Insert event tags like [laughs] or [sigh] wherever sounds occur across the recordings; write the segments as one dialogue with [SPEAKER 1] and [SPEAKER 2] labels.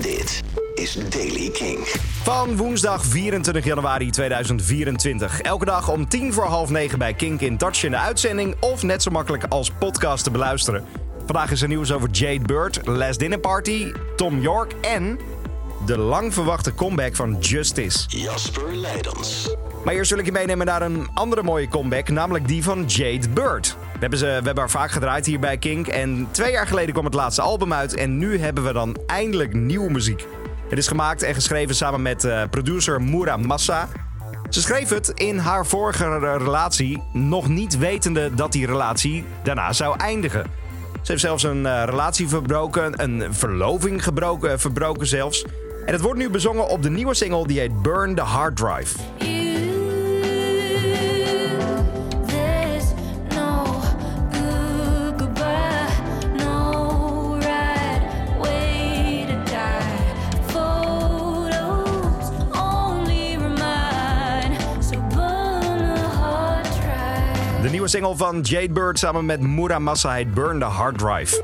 [SPEAKER 1] Dit is Daily King.
[SPEAKER 2] Van woensdag 24 januari 2024. Elke dag om tien voor half negen bij Kink in Touch in de uitzending. Of net zo makkelijk als podcast te beluisteren. Vandaag is er nieuws over Jade Bird, Last Dinner Party, Tom York en de lang verwachte comeback van Justice.
[SPEAKER 1] Jasper Leidens.
[SPEAKER 2] Maar eerst wil ik je meenemen naar een andere mooie comeback, namelijk die van Jade Bird. We hebben, ze, we hebben haar vaak gedraaid hier bij Kink en twee jaar geleden kwam het laatste album uit en nu hebben we dan eindelijk nieuwe muziek. Het is gemaakt en geschreven samen met eh, producer Moura Massa. Ze schreef het in haar vorige relatie, nog niet wetende dat die relatie daarna zou eindigen. Ze heeft zelfs een eh, relatie verbroken, een verloving gebroken, eh, verbroken zelfs. En het wordt nu bezongen op de nieuwe single die heet Burn the Hard Drive. De nieuwe single van Jade Bird samen met Moura Massa heet Burn the Hard Drive.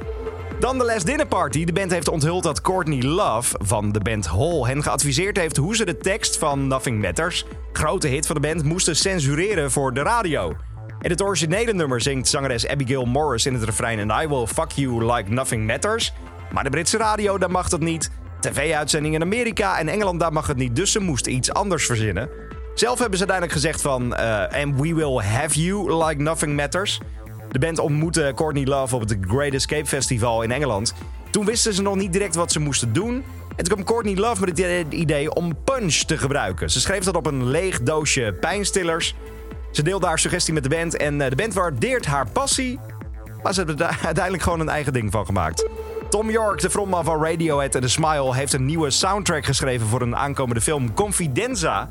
[SPEAKER 2] Dan de Last Dinner Party. De band heeft onthuld dat Courtney Love van de band Hole hen geadviseerd heeft hoe ze de tekst van Nothing Matters, grote hit van de band, moesten censureren voor de radio. In het originele nummer zingt zangeres Abigail Morris in het refrein And I will fuck you like nothing matters. Maar de Britse radio, daar mag dat niet. TV-uitzendingen in Amerika en Engeland, daar mag het niet. Dus ze moesten iets anders verzinnen. Zelf hebben ze uiteindelijk gezegd van... eh, And we will have you like nothing matters. De band ontmoette Courtney Love op het Great Escape Festival in Engeland. Toen wisten ze nog niet direct wat ze moesten doen. En toen kwam Courtney Love met het idee om punch te gebruiken. Ze schreef dat op een leeg doosje pijnstillers. Ze deelde haar suggestie met de band en eh, de band waardeert haar passie. Maar ze hebben er [laughs] uiteindelijk gewoon een eigen ding van gemaakt. Tom York, de frontman van Radiohead en The Smile, heeft een nieuwe soundtrack geschreven voor een aankomende film Confidenza.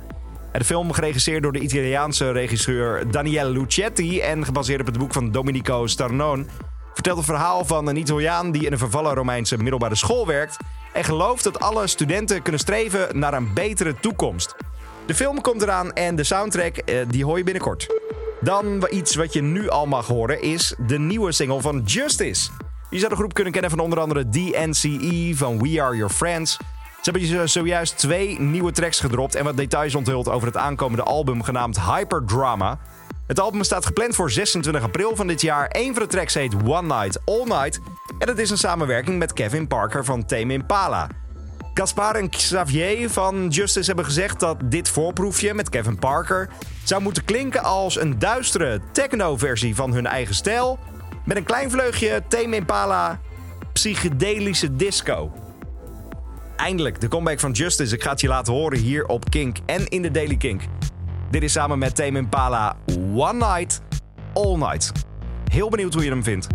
[SPEAKER 2] De film, geregisseerd door de Italiaanse regisseur Daniele Lucetti en gebaseerd op het boek van Domenico Starnone, vertelt het verhaal van een Italiaan die in een vervallen Romeinse middelbare school werkt en gelooft dat alle studenten kunnen streven naar een betere toekomst. De film komt eraan en de soundtrack eh, die hoor je binnenkort. Dan iets wat je nu al mag horen is de nieuwe single van Justice. Je zou de groep kunnen kennen van onder andere DNCE van We Are Your Friends. Ze hebben zo- zojuist twee nieuwe tracks gedropt en wat details onthuld over het aankomende album genaamd Hyperdrama. Het album staat gepland voor 26 april van dit jaar. Een van de tracks heet One Night All Night en dat is een samenwerking met Kevin Parker van Tame Impala. Gaspar en Xavier van Justice hebben gezegd dat dit voorproefje met Kevin Parker zou moeten klinken als een duistere techno-versie van hun eigen stijl, met een klein vleugje Tame Impala psychedelische disco. Eindelijk, de comeback van Justice. Ik ga het je laten horen hier op Kink en in de Daily Kink. Dit is samen met Tame Impala One Night, All Night. Heel benieuwd hoe je hem vindt.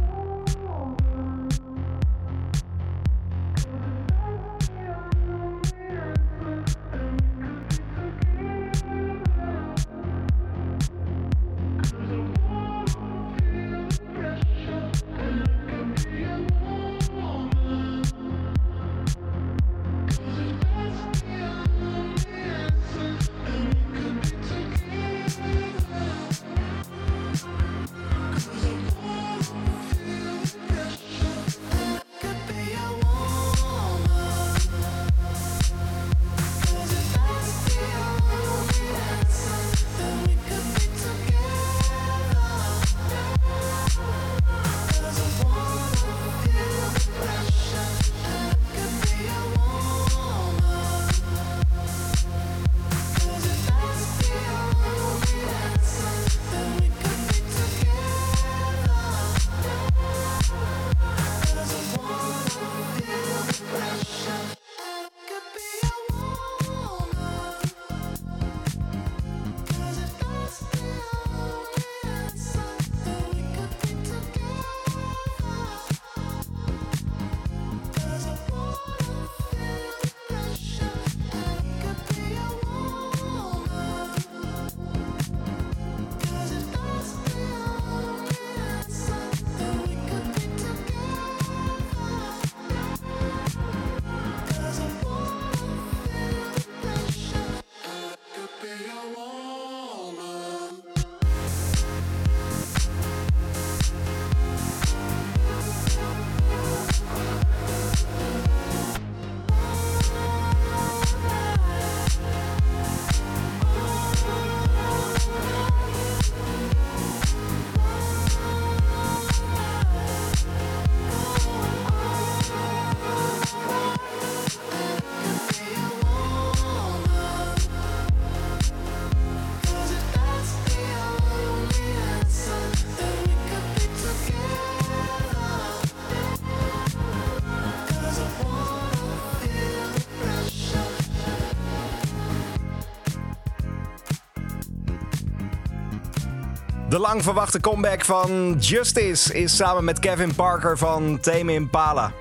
[SPEAKER 2] De lang verwachte comeback van Justice is samen met Kevin Parker van Tame Impala.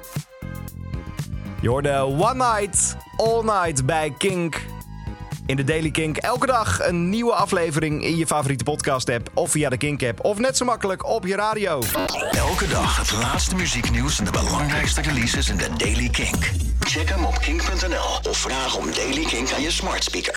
[SPEAKER 2] Je hoorde One Night, All Night bij Kink. In de Daily Kink elke dag een nieuwe aflevering in je favoriete podcast app of via de Kink app of net zo makkelijk op je radio.
[SPEAKER 1] Elke dag het laatste muzieknieuws en de belangrijkste releases in de Daily Kink. Check hem op kink.nl of vraag om Daily Kink aan je smart speaker.